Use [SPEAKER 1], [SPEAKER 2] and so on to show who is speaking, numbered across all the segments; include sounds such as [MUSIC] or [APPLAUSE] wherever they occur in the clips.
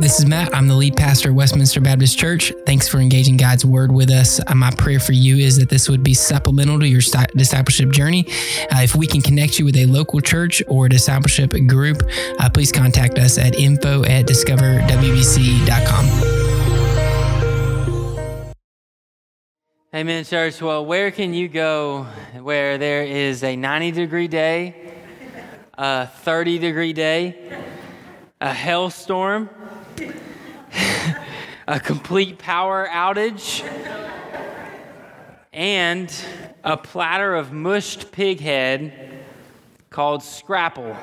[SPEAKER 1] This is Matt. I'm the lead pastor at Westminster Baptist Church. Thanks for engaging God's word with us. Uh, my prayer for you is that this would be supplemental to your discipleship journey. Uh, if we can connect you with a local church or discipleship group, uh, please contact us at info at discoverwbc.com.
[SPEAKER 2] Amen, church. Well, where can you go where there is a 90 degree day, a 30 degree day, a hailstorm, [LAUGHS] a complete power outage, and a platter of mushed pig head called scrapple.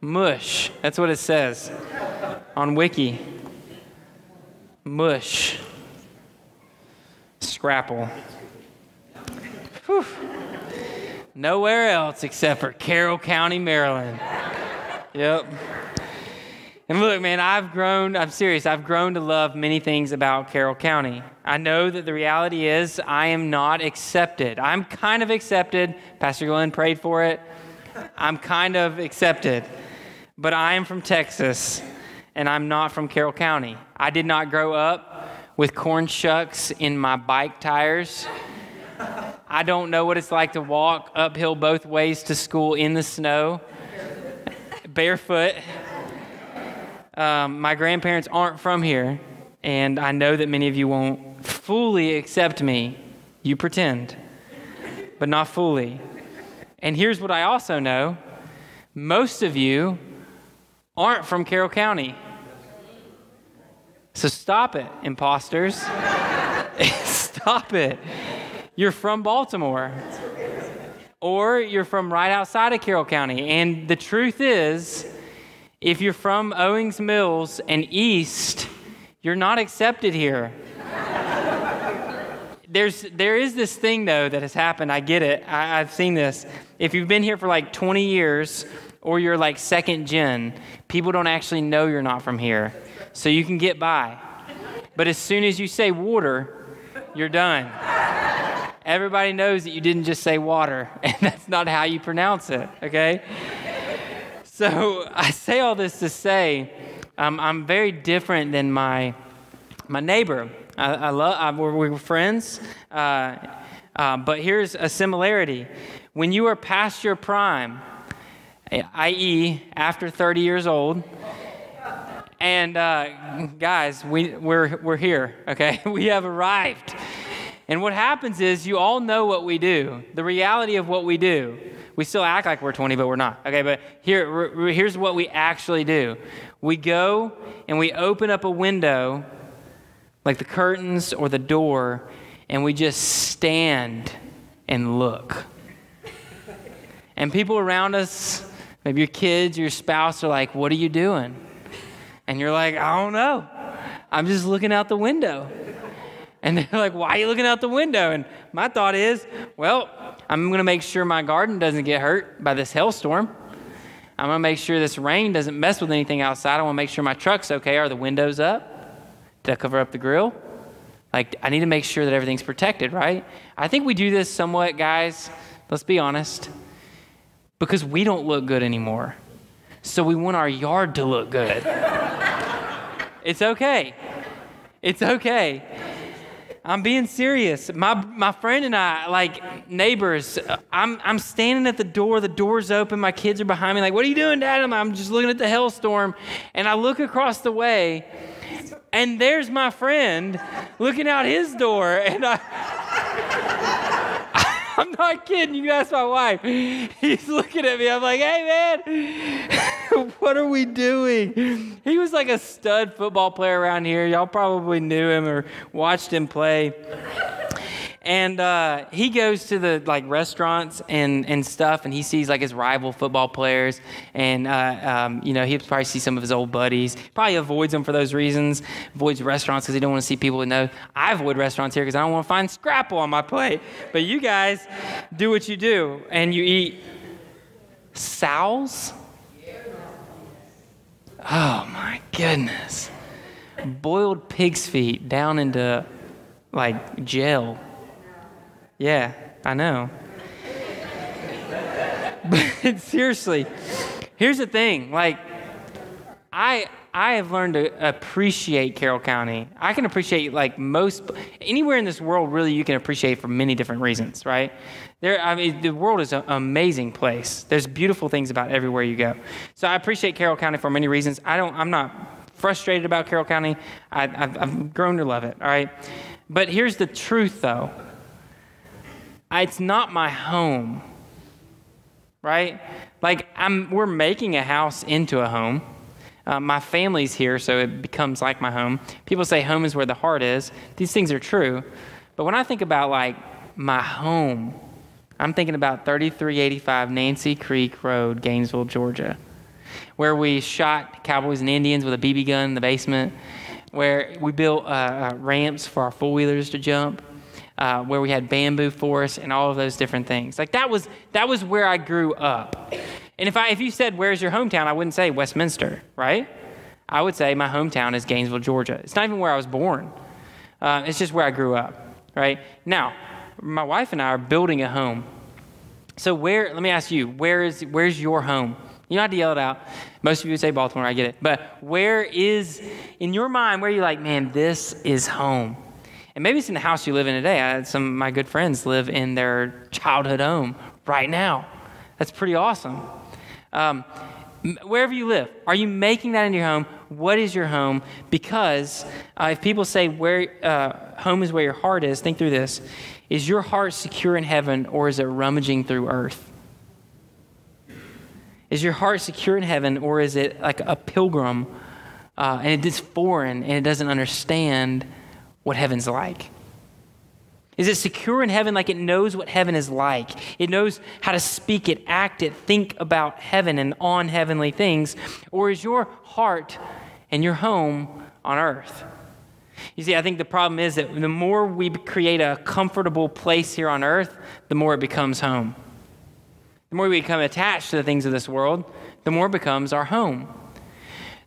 [SPEAKER 2] Mush. That's what it says on Wiki. Mush. Scrapple. Whew. Nowhere else except for Carroll County, Maryland. Yep. And look, man, I've grown, I'm serious, I've grown to love many things about Carroll County. I know that the reality is I am not accepted. I'm kind of accepted. Pastor Glenn prayed for it. I'm kind of accepted. But I am from Texas, and I'm not from Carroll County. I did not grow up with corn shucks in my bike tires. I don't know what it's like to walk uphill both ways to school in the snow, barefoot. Um, my grandparents aren't from here, and I know that many of you won't fully accept me. You pretend, but not fully. And here's what I also know most of you aren't from Carroll County. So stop it, imposters. [LAUGHS] stop it. You're from Baltimore. Or you're from right outside of Carroll County. And the truth is, if you're from Owings Mills and East, you're not accepted here. There's, there is this thing, though, that has happened. I get it. I, I've seen this. If you've been here for like 20 years or you're like second gen, people don't actually know you're not from here. So you can get by. But as soon as you say water, you're done. Everybody knows that you didn't just say water, [LAUGHS] and that's not how you pronounce it, okay? So [LAUGHS] I say all this to say um, I'm very different than my, my neighbor. I, I love, we're, we're friends, uh, uh, but here's a similarity. When you are past your prime, i.e., after 30 years old, and uh, guys, we, we're, we're here, okay? [LAUGHS] We have arrived. And what happens is you all know what we do, the reality of what we do. We still act like we're 20, but we're not. Okay, but here, here's what we actually do we go and we open up a window, like the curtains or the door, and we just stand and look. And people around us, maybe your kids, your spouse, are like, What are you doing? And you're like, I don't know. I'm just looking out the window. And they're like, Why are you looking out the window? And my thought is, Well, I'm going to make sure my garden doesn't get hurt by this hailstorm. I'm going to make sure this rain doesn't mess with anything outside. I want to make sure my truck's okay. Are the windows up? Did I cover up the grill? Like, I need to make sure that everything's protected, right? I think we do this somewhat, guys. Let's be honest. Because we don't look good anymore. So we want our yard to look good. [LAUGHS] it's okay. It's okay. I'm being serious. My, my friend and I, like neighbors, I'm, I'm standing at the door. The door's open. My kids are behind me. Like, what are you doing, Dad? I'm just looking at the hailstorm. And I look across the way, and there's my friend looking out his door. And I. I'm not kidding. You ask my wife. He's looking at me. I'm like, hey, man, [LAUGHS] what are we doing? He was like a stud football player around here. Y'all probably knew him or watched him play. And uh, he goes to the like restaurants and, and stuff, and he sees like his rival football players, and uh, um, you know he probably sees some of his old buddies. Probably avoids them for those reasons. Avoids restaurants because he don't want to see people who know. I avoid restaurants here because I don't want to find scrapple on my plate. But you guys do what you do, and you eat souse. Oh my goodness! Boiled pig's feet down into like gel. Yeah, I know. [LAUGHS] But seriously, here's the thing like, I I have learned to appreciate Carroll County. I can appreciate like most anywhere in this world. Really, you can appreciate for many different reasons, right? There, I mean, the world is an amazing place. There's beautiful things about everywhere you go. So I appreciate Carroll County for many reasons. I don't. I'm not frustrated about Carroll County. I, have I've grown to love it. All right, but here's the truth, though. It's not my home, right? Like I'm, we're making a house into a home uh, my family's here, so it becomes like my home. People say home is where the heart is. These things are true. But when I think about like my home, I'm thinking about 3385 Nancy Creek Road, Gainesville, Georgia, where we shot cowboys and Indians with a BB gun in the basement, where we built uh, uh, ramps for our four wheelers to jump. Uh, where we had bamboo forests and all of those different things. Like that was that was where I grew up. And if, I, if you said, Where's your hometown? I wouldn't say Westminster, right? I would say my hometown is Gainesville, Georgia. It's not even where I was born, uh, it's just where I grew up, right? Now, my wife and I are building a home. So, where, let me ask you, where is, where's your home? You don't have to yell it out. Most of you would say Baltimore, I get it. But where is, in your mind, where are you like, man, this is home? And maybe it's in the house you live in today. I, had some of my good friends live in their childhood home right now. That's pretty awesome. Um, wherever you live, are you making that in your home? What is your home? Because uh, if people say where uh, home is where your heart is, think through this: Is your heart secure in heaven, or is it rummaging through earth? Is your heart secure in heaven, or is it like a pilgrim uh, and it is foreign and it doesn't understand what heaven's like? Is it secure in heaven like it knows what heaven is like? It knows how to speak it, act it, think about heaven and on heavenly things? Or is your heart and your home on earth? You see, I think the problem is that the more we create a comfortable place here on earth, the more it becomes home. The more we become attached to the things of this world, the more it becomes our home.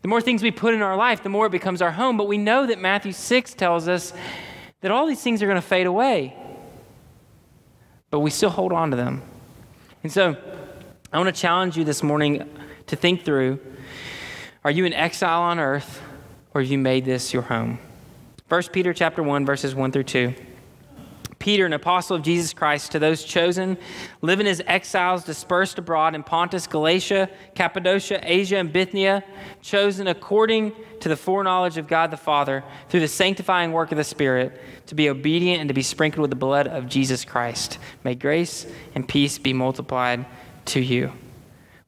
[SPEAKER 2] The more things we put in our life, the more it becomes our home. But we know that Matthew 6 tells us that all these things are going to fade away, but we still hold on to them. And so I want to challenge you this morning to think through are you an exile on earth or have you made this your home? 1 Peter chapter 1 verses 1 through 2. Peter, an apostle of Jesus Christ, to those chosen, living as exiles dispersed abroad in Pontus, Galatia, Cappadocia, Asia, and Bithynia, chosen according to the foreknowledge of God the Father, through the sanctifying work of the Spirit, to be obedient and to be sprinkled with the blood of Jesus Christ. May grace and peace be multiplied to you.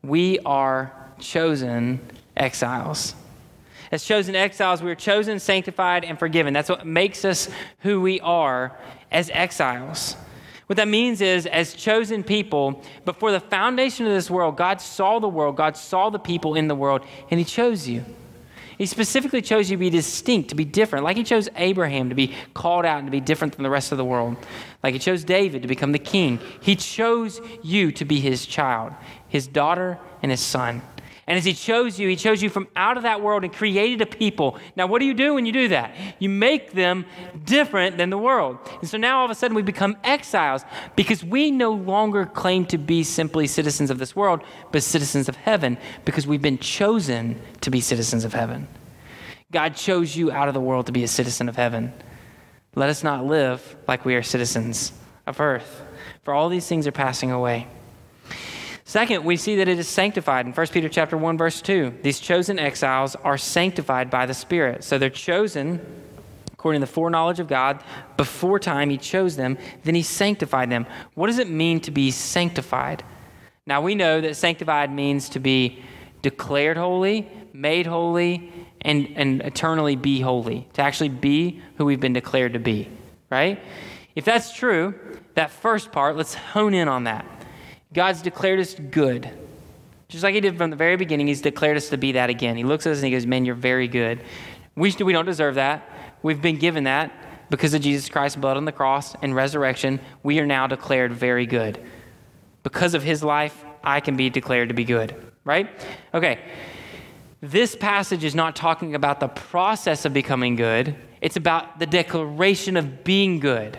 [SPEAKER 2] We are chosen exiles. As chosen exiles, we are chosen, sanctified, and forgiven. That's what makes us who we are as exiles. What that means is, as chosen people, before the foundation of this world, God saw the world, God saw the people in the world, and He chose you. He specifically chose you to be distinct, to be different, like He chose Abraham to be called out and to be different from the rest of the world, like He chose David to become the king. He chose you to be His child, His daughter, and His son. And as He chose you, He chose you from out of that world and created a people. Now, what do you do when you do that? You make them different than the world. And so now all of a sudden we become exiles because we no longer claim to be simply citizens of this world, but citizens of heaven because we've been chosen to be citizens of heaven. God chose you out of the world to be a citizen of heaven. Let us not live like we are citizens of earth, for all these things are passing away. Second, we see that it is sanctified in 1 Peter chapter 1 verse 2. These chosen exiles are sanctified by the Spirit. So they're chosen according to the foreknowledge of God before time he chose them, then he sanctified them. What does it mean to be sanctified? Now we know that sanctified means to be declared holy, made holy, and, and eternally be holy, to actually be who we've been declared to be, right? If that's true, that first part, let's hone in on that. God's declared us good. Just like he did from the very beginning, he's declared us to be that again. He looks at us and he goes, Man, you're very good. We, we don't deserve that. We've been given that because of Jesus Christ's blood on the cross and resurrection. We are now declared very good. Because of his life, I can be declared to be good, right? Okay. This passage is not talking about the process of becoming good, it's about the declaration of being good.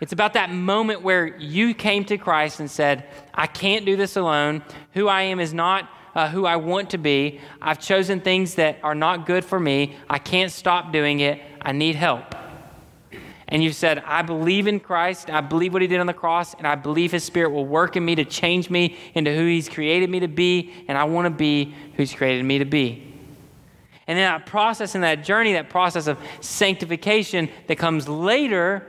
[SPEAKER 2] It's about that moment where you came to Christ and said, I can't do this alone. Who I am is not uh, who I want to be. I've chosen things that are not good for me. I can't stop doing it. I need help. And you've said, I believe in Christ, I believe what He did on the cross, and I believe His Spirit will work in me to change me into who He's created me to be, and I want to be who He's created me to be. And then that process and that journey, that process of sanctification that comes later,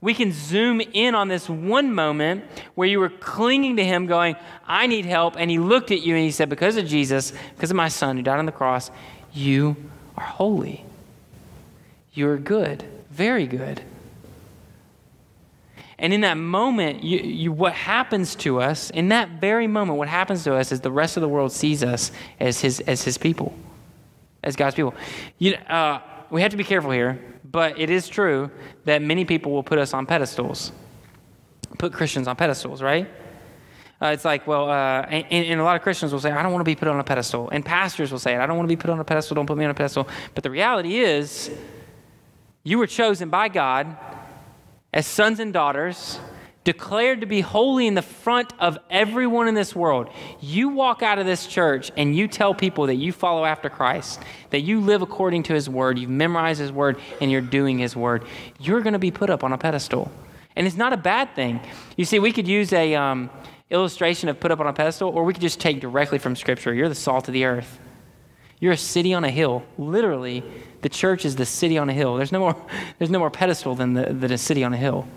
[SPEAKER 2] we can zoom in on this one moment where you were clinging to him, going, I need help. And he looked at you and he said, Because of Jesus, because of my son who died on the cross, you are holy. You are good, very good. And in that moment, you, you, what happens to us, in that very moment, what happens to us is the rest of the world sees us as his, as his people, as God's people. You, uh, we have to be careful here but it is true that many people will put us on pedestals, put Christians on pedestals, right? Uh, it's like, well, uh, and, and, a lot of Christians will say, I don't want to be put on a pedestal. And pastors will say, I don't want to be put on a pedestal, don't put me on a pedestal. But the reality is, you were chosen by God as sons and daughters declared to be holy in the front of everyone in this world. You walk out of this church and you tell people that you follow after Christ, that you live according to his word, you've memorized his word, and you're doing his word. You're going to be put up on a pedestal. And it's not a bad thing. You see, we could use a um, illustration of put up on a pedestal, or we could just take directly from Scripture. You're the salt of the earth. You're a city on a hill. Literally, the church is the city on a hill. There's no more, [LAUGHS] there's no more pedestal than, the, than a city on a hill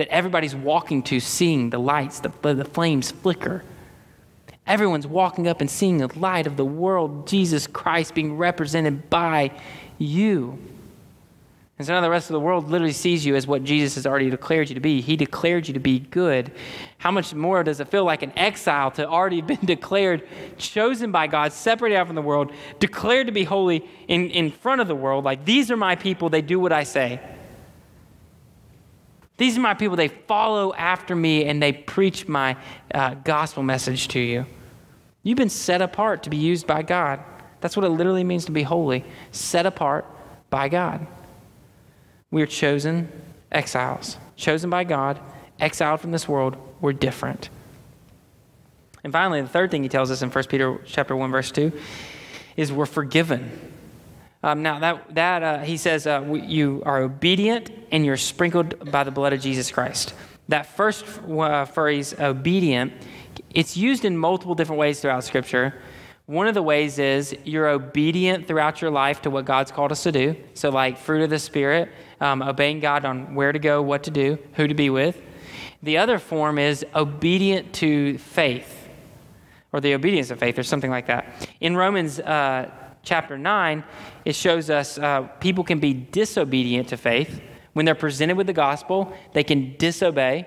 [SPEAKER 2] that everybody's walking to, seeing the lights, the, the flames flicker. Everyone's walking up and seeing the light of the world, Jesus Christ being represented by you. And so now the rest of the world literally sees you as what Jesus has already declared you to be. He declared you to be good. How much more does it feel like an exile to already [LAUGHS] been declared, chosen by God, separated out from the world, declared to be holy in, in front of the world? Like, these are my people, they do what I say. These are my people. They follow after me and they preach my uh, gospel message to you. You've been set apart to be used by God. That's what it literally means to be holy, set apart by God. We are chosen exiles, chosen by God, exiled from this world. We're different. And finally, the third thing he tells us in 1 Peter chapter 1 verse 2 is we're forgiven. Um, now, that, that uh, he says, uh, you are obedient and you're sprinkled by the blood of Jesus Christ. That first uh, phrase, obedient, it's used in multiple different ways throughout Scripture. One of the ways is you're obedient throughout your life to what God's called us to do. So, like fruit of the Spirit, um, obeying God on where to go, what to do, who to be with. The other form is obedient to faith, or the obedience of faith, or something like that. In Romans uh, chapter 9, it shows us uh, people can be disobedient to faith. When they're presented with the gospel, they can disobey.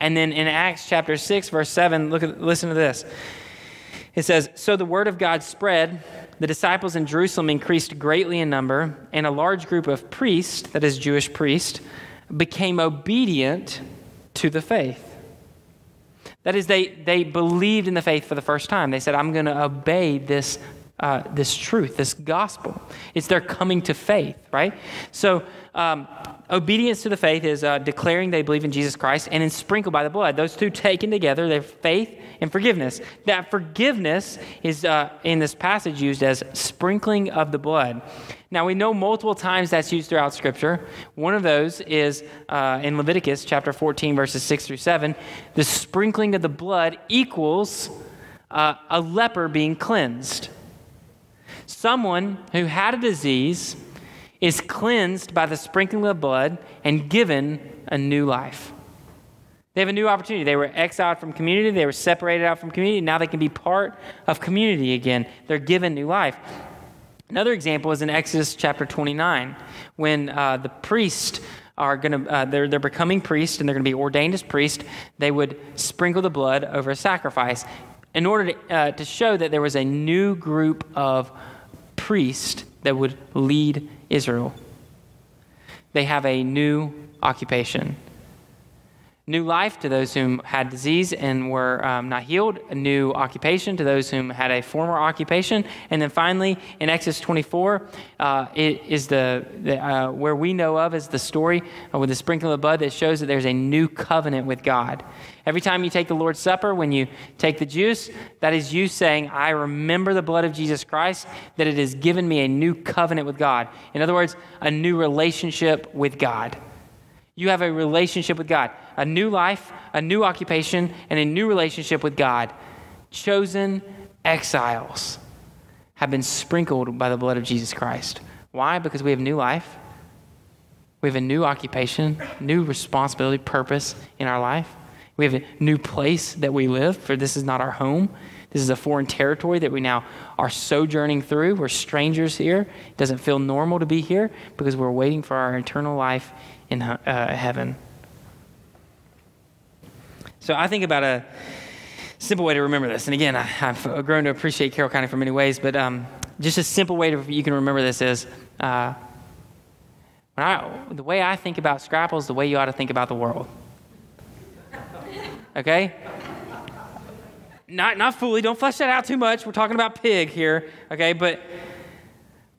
[SPEAKER 2] And then in Acts chapter 6, verse 7, look at, listen to this. It says, So the word of God spread, the disciples in Jerusalem increased greatly in number, and a large group of priests, that is, Jewish priests, became obedient to the faith. That is, they, they believed in the faith for the first time. They said, I'm going to obey this uh, this truth, this gospel. It's their coming to faith, right? So, um, obedience to the faith is uh, declaring they believe in Jesus Christ and then sprinkled by the blood. Those two taken together, they're faith and forgiveness. That forgiveness is uh, in this passage used as sprinkling of the blood. Now, we know multiple times that's used throughout Scripture. One of those is uh, in Leviticus chapter 14, verses 6 through 7. The sprinkling of the blood equals uh, a leper being cleansed. Someone who had a disease is cleansed by the sprinkling of blood and given a new life. They have a new opportunity. They were exiled from community, they were separated out from community. Now they can be part of community again. They're given new life. Another example is in Exodus chapter 29, when uh, the priest are going to, uh, they're, they're becoming priests and they're going to be ordained as priests They would sprinkle the blood over a sacrifice in order to, uh, to show that there was a new group of priest that would lead Israel. They have a new occupation. New life to those whom had disease and were um, not healed. A new occupation to those whom had a former occupation. And then finally, in Exodus 24, uh, it is the, the uh, where we know of is the story with the sprinkling of blood that shows that there's a new covenant with God. Every time you take the Lord's Supper, when you take the juice, that is you saying, I remember the blood of Jesus Christ, that it has given me a new covenant with God. In other words, a new relationship with God. You have a relationship with God, a new life, a new occupation, and a new relationship with God. Chosen exiles have been sprinkled by the blood of Jesus Christ. Why? Because we have new life. We have a new occupation, new responsibility, purpose in our life. We have a new place that we live, for this is not our home. This is a foreign territory that we now are sojourning through. We're strangers here. It doesn't feel normal to be here because we're waiting for our eternal life in uh, heaven. So I think about a simple way to remember this. And again, I, have grown to appreciate Carroll County for many ways, but um, just a simple way to, you can remember this is uh, I, the way I think about Scrapple is the way you ought to think about the world. [LAUGHS] Okay? Not, not fully, don't flesh that out too much. We're talking about pig here, okay? But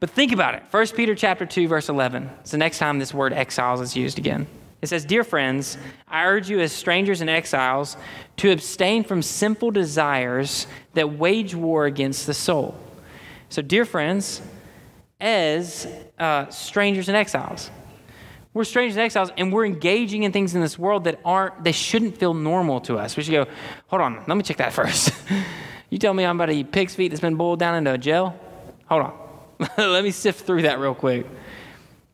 [SPEAKER 2] but think about it. 1 Peter chapter 2 verse 11. It's the next time this word exiles is used again. It says, "Dear friends, I urge you as strangers and exiles to abstain from sinful desires that wage war against the soul." So, dear friends, as uh, strangers and exiles, we're strangers and exiles, and we're engaging in things in this world that aren't, they shouldn't feel normal to us. We should go, hold on, let me check that [LAUGHS] first. you tell me I'm about to eat pig's feet that's been boiled down into a gel? Hold on. [LAUGHS] let me sift through that real quick.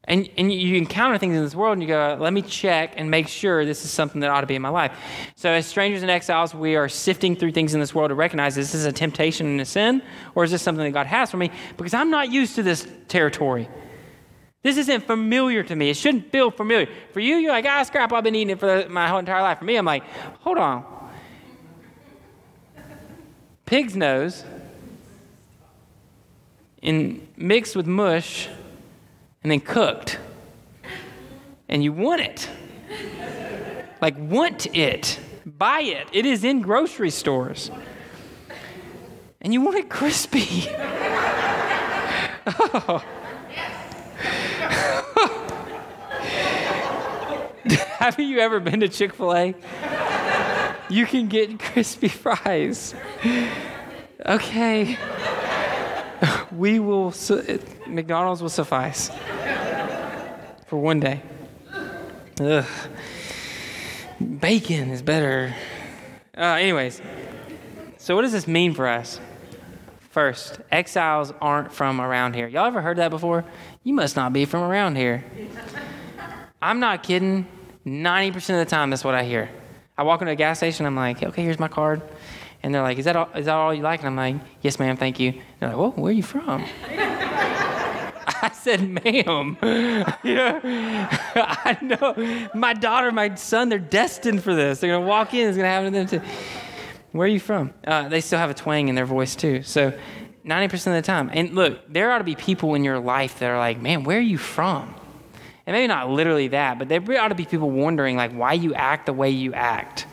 [SPEAKER 2] And, and you encounter things in this world and you go, let me check and make sure this is something that ought to be in my life. So, as strangers and exiles, we are sifting through things in this world to recognize is this is a temptation and a sin, or is this something that God has for me? Because I'm not used to this territory. This isn't familiar to me. It shouldn't feel familiar. For you, you're like, ah, scrap, I've been eating it for my whole entire life. For me, I'm like, hold on. Pig's nose and mixed with mush and then cooked. And you want it. Like, want it. Buy it. It is in grocery stores. And you want it crispy. [LAUGHS] oh. [LAUGHS] Have you ever been to Chick fil A? You can get crispy fries. Okay we will, McDonald's will suffice for one day. Ugh. Bacon is better. Uh, anyways, so what does this mean for us? First, exiles aren't from around here. Y'all ever heard that before? You must not be from around here. I'm not kidding. 90% of the time, that's what I hear. I walk into a gas station, I'm like, okay, here's my card. And they're like, is that all, is that all you like? And I'm like, yes, ma'am, thank you. they're like, well, where are you from? [LAUGHS] I said, ma'am. [LAUGHS] yeah, [LAUGHS] I know. My daughter, my son, they're destined for this. They're going to walk in, it's going to happen to them too. Where are you from? Uh, they still have a twang in their voice too. So 90% of the time. And look, there ought to be people in your life that are like, man, where are you from? And maybe not literally that, but there ought to be people wondering like why you act the way you act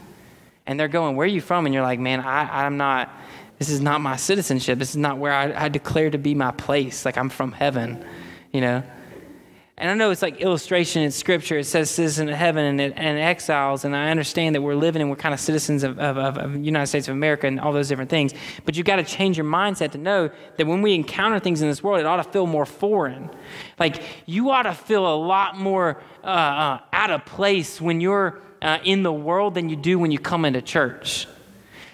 [SPEAKER 2] and they're going, Where are you from? And you're like, Man, I, I'm not, this is not my citizenship. This is not where I, I declare to be my place. Like I'm from heaven, you know? And I know it's like illustration in scripture. It says citizen of heaven and, and exiles. And I understand that we're living and we're kind of citizens of, of, of the United States of America and all those different things. But you've got to change your mindset to know that when we encounter things in this world, it ought to feel more foreign. Like you ought to feel a lot more uh, uh, out of place when you're uh, in the world than you do when you come into church.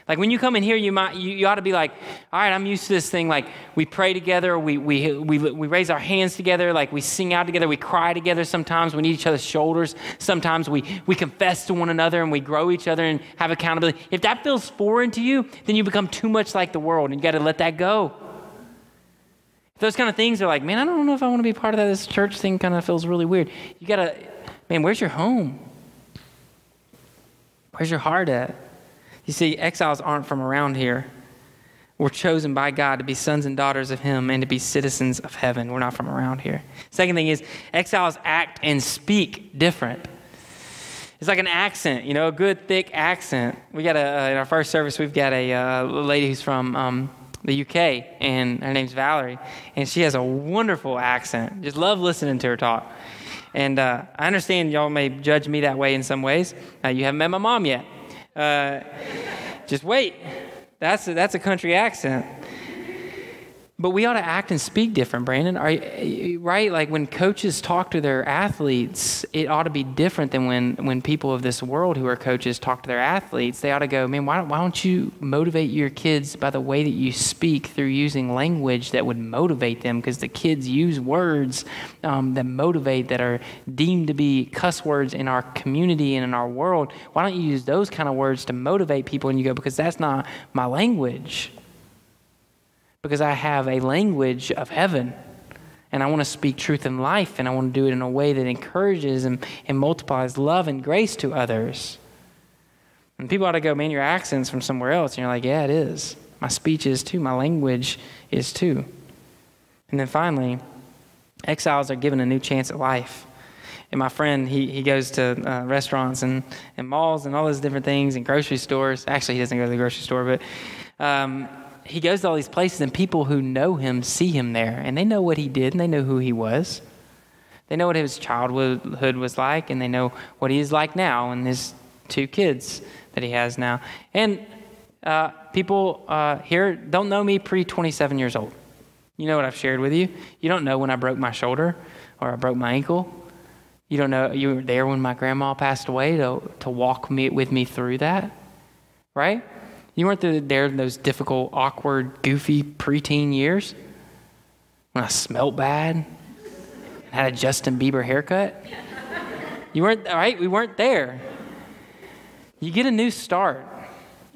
[SPEAKER 2] Like when you come in here, you might you, you, ought to be like, all right, I'm used to this thing. Like we pray together, we, we we we raise our hands together, like we sing out together, we cry together. Sometimes we need each other's shoulders. Sometimes we we confess to one another and we grow each other and have accountability. If that feels foreign to you, then you become too much like the world, and you got to let that go. Those kind of things are like, man, I don't know if I want to be part of that. This church thing kind of feels really weird. You got to, man, where's your home? Where's your heart at? You see, exiles aren't from around here. We're chosen by God to be sons and daughters of Him and to be citizens of heaven. We're not from around here. Second thing is, exiles act and speak different. It's like an accent, you know, a good thick accent. We got a uh, in our first service. We've got a uh, lady who's from um, the UK, and her name's Valerie, and she has a wonderful accent. Just love listening to her talk. And uh, I understand y'all may judge me that way in some ways. Uh, you haven't met my mom yet. Uh, just wait. That's a, that's a country accent. But we ought to act and speak different, Brandon. Are, right? Like when coaches talk to their athletes, it ought to be different than when, when people of this world who are coaches talk to their athletes. They ought to go, man, why don't, why don't you motivate your kids by the way that you speak through using language that would motivate them? Because the kids use words um, that motivate, that are deemed to be cuss words in our community and in our world. Why don't you use those kind of words to motivate people? And you go, because that's not my language because I have a language of heaven. And I want to speak truth and life, and I want to do it in a way that encourages and, and multiplies love and grace to others. And people ought to go, man, your accent's from somewhere else. And you're like, yeah, it is. My speech is too. My language is too. And then finally, exiles are given a new chance at life. And my friend, he, he goes to uh, restaurants and, and malls and all those different things and grocery stores. Actually, he doesn't go to the grocery store, but um, he goes to all these places, and people who know him see him there, and they know what he did, and they know who he was. They know what his childhood was like, and they know what he is like now, and his two kids that he has now. And uh, people uh, here don't know me pre 27 years old. You know what I've shared with you. You don't know when I broke my shoulder or I broke my ankle. You don't know you were there when my grandma passed away to, to walk me, with me through that, right? You weren't there in those difficult, awkward, goofy preteen years when I smelled bad had a Justin Bieber haircut. You weren't, right? We weren't there. You get a new start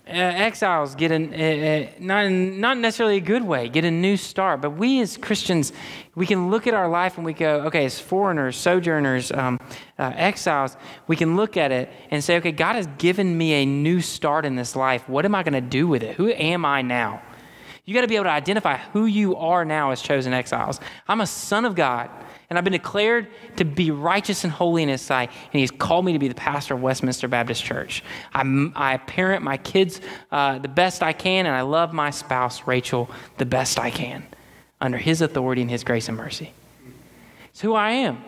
[SPEAKER 2] uh, exiles get a, uh, not, not necessarily a good way, get a new start. But we as Christians, we can look at our life and we go, okay, as foreigners, sojourners, um, uh, exiles, we can look at it and say, okay, God has given me a new start in this life. What am I going to do with it? Who am I now? You got to be able to identify who you are now as chosen exiles. I'm a son of God and I've been declared to be righteous and holy in His sight, and He's called me to be the pastor of Westminster Baptist Church. I'm, i parent my kids uh, the best I can, and I love my spouse, Rachel, the best I can, under His authority and His grace and mercy. It's who I am.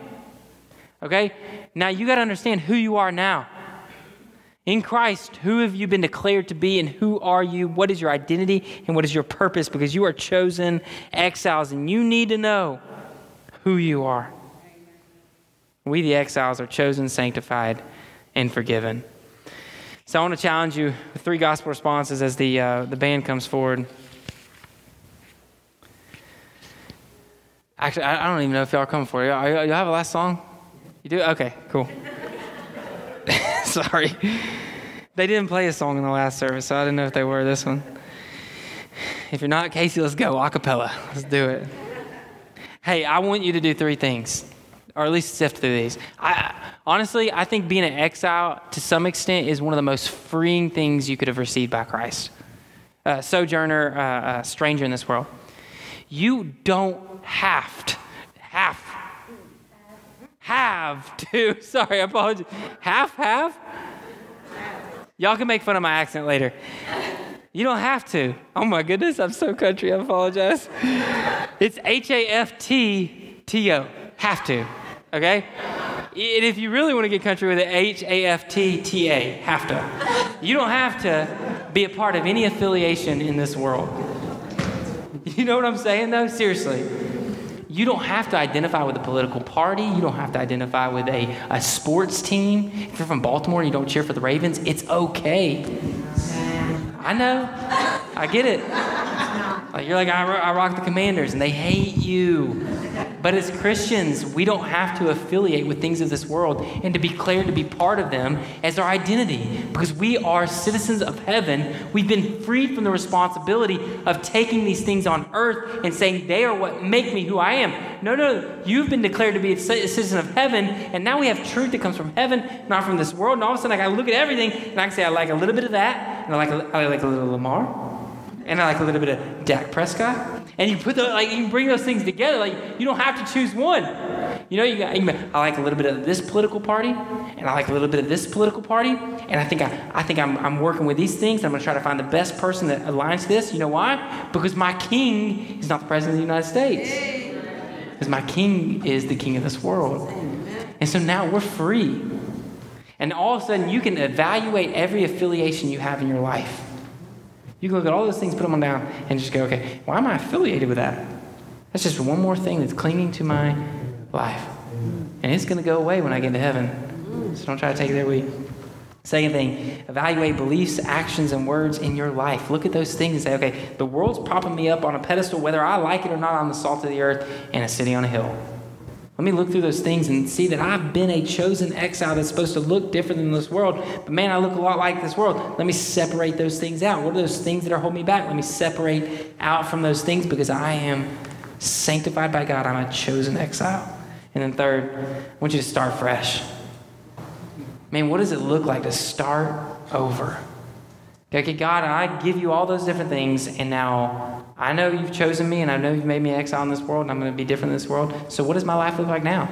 [SPEAKER 2] Okay? Now you got to understand who you are now. In Christ, who have you been declared to be, and who are you? What is your identity, and what is your purpose? Because you are chosen exiles, and you need to know who you are. We, the exiles, are chosen, sanctified, and forgiven. So I want to challenge you with three gospel responses as the, uh, the band comes forward. Actually, I, don't even know if y'all are coming for it. Y'all, y'all have a last song? You do? Okay, cool. [LAUGHS] Sorry. They didn't play a song in the last service, so I didn't know if they were this one. If you're not, Casey, let's go. Acapella. Let's do it hey, I want you to do three things, or at least sift through these. I, honestly, I think being an exile to some extent is one of the most freeing things you could have received by Christ. Uh, sojourner, uh, uh, stranger in this world. You don't have to, have, have to, [LAUGHS] sorry, I apologize. Half, half? Y'all can make fun of my accent later. You don't have to. Oh my goodness, I'm so country. I apologize. It's H A F T T O. Have to. Okay? And if you really want to get country with it, H A F T T A. Have to. You don't have to be a part of any affiliation in this world. You know what I'm saying, though? Seriously. You don't have to identify with a political party. You don't have to identify with a, a sports team. If you're from Baltimore and you don't cheer for the Ravens, it's okay. I know. I get it. Like you're like, I, I rock the commanders, and they hate you. But as Christians, we don't have to affiliate with things of this world and to be declared to be part of them as our identity because we are citizens of heaven. We've been freed from the responsibility of taking these things on earth and saying they are what make me who I am. No, no, you've been declared to be a citizen of heaven, and now we have truth that comes from heaven, not from this world. And all of a sudden, like, I look at everything and I can say, I like a little bit of that, and I like a, I like a little Lamar, and I like a little bit of Dak Prescott. And you put the, like you bring those things together. Like you don't have to choose one. You know, you got, I like a little bit of this political party, and I like a little bit of this political party, and I think I, I think I'm, I'm working with these things. I'm going to try to find the best person that aligns this. You know why? Because my king is not the president of the United States. Because my king is the king of this world. And so now we're free. And all of a sudden, you can evaluate every affiliation you have in your life. You can look at all those things, put them on down, and just go, okay, why am I affiliated with that? That's just one more thing that's clinging to my life. And it's going to go away when I get to heaven. So don't try to take it there. Second thing, evaluate beliefs, actions, and words in your life. Look at those things and say, okay, the world's popping me up on a pedestal, whether I like it or not, I'm the salt of the earth and a city on a hill. Let me look through those things and see that I've been a chosen exile that's supposed to look different than this world. But man, I look a lot like this world. Let me separate those things out. What are those things that are holding me back? Let me separate out from those things because I am sanctified by God. I'm a chosen exile. And then third, I want you to start fresh. Man, what does it look like to start over? Okay, God, I give you all those different things, and now I know you've chosen me, and I know you've made me an exile in this world, and I'm going to be different in this world. So, what does my life look like now?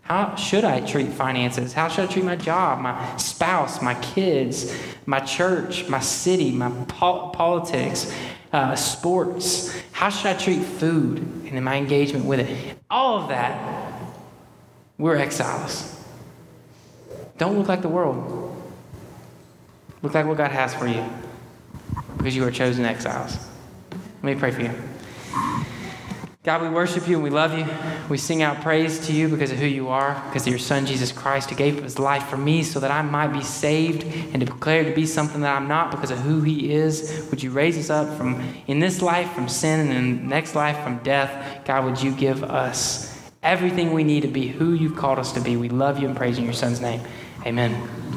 [SPEAKER 2] How should I treat finances? How should I treat my job, my spouse, my kids, my church, my city, my po- politics, uh, sports? How should I treat food and my engagement with it? All of that, we're exiles. Don't look like the world. Look like what God has for you because you are chosen exiles. Let me pray for you. God, we worship you and we love you. We sing out praise to you because of who you are, because of your Son, Jesus Christ, who gave his life for me so that I might be saved and declared to be something that I'm not because of who he is. Would you raise us up from in this life from sin and in next life from death? God, would you give us everything we need to be who you've called us to be? We love you and praise in your Son's name.
[SPEAKER 3] Amen.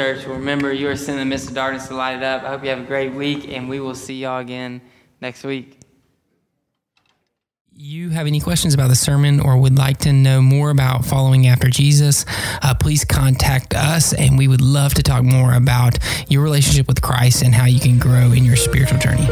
[SPEAKER 3] Church. Remember, you are sent in the midst of darkness to light it up. I hope you have a great week, and we will see y'all again next week.
[SPEAKER 2] You have any questions about the sermon or would like to know more about following after Jesus, uh, please contact us, and we would love to talk more about your relationship with Christ and how you can grow in your spiritual journey.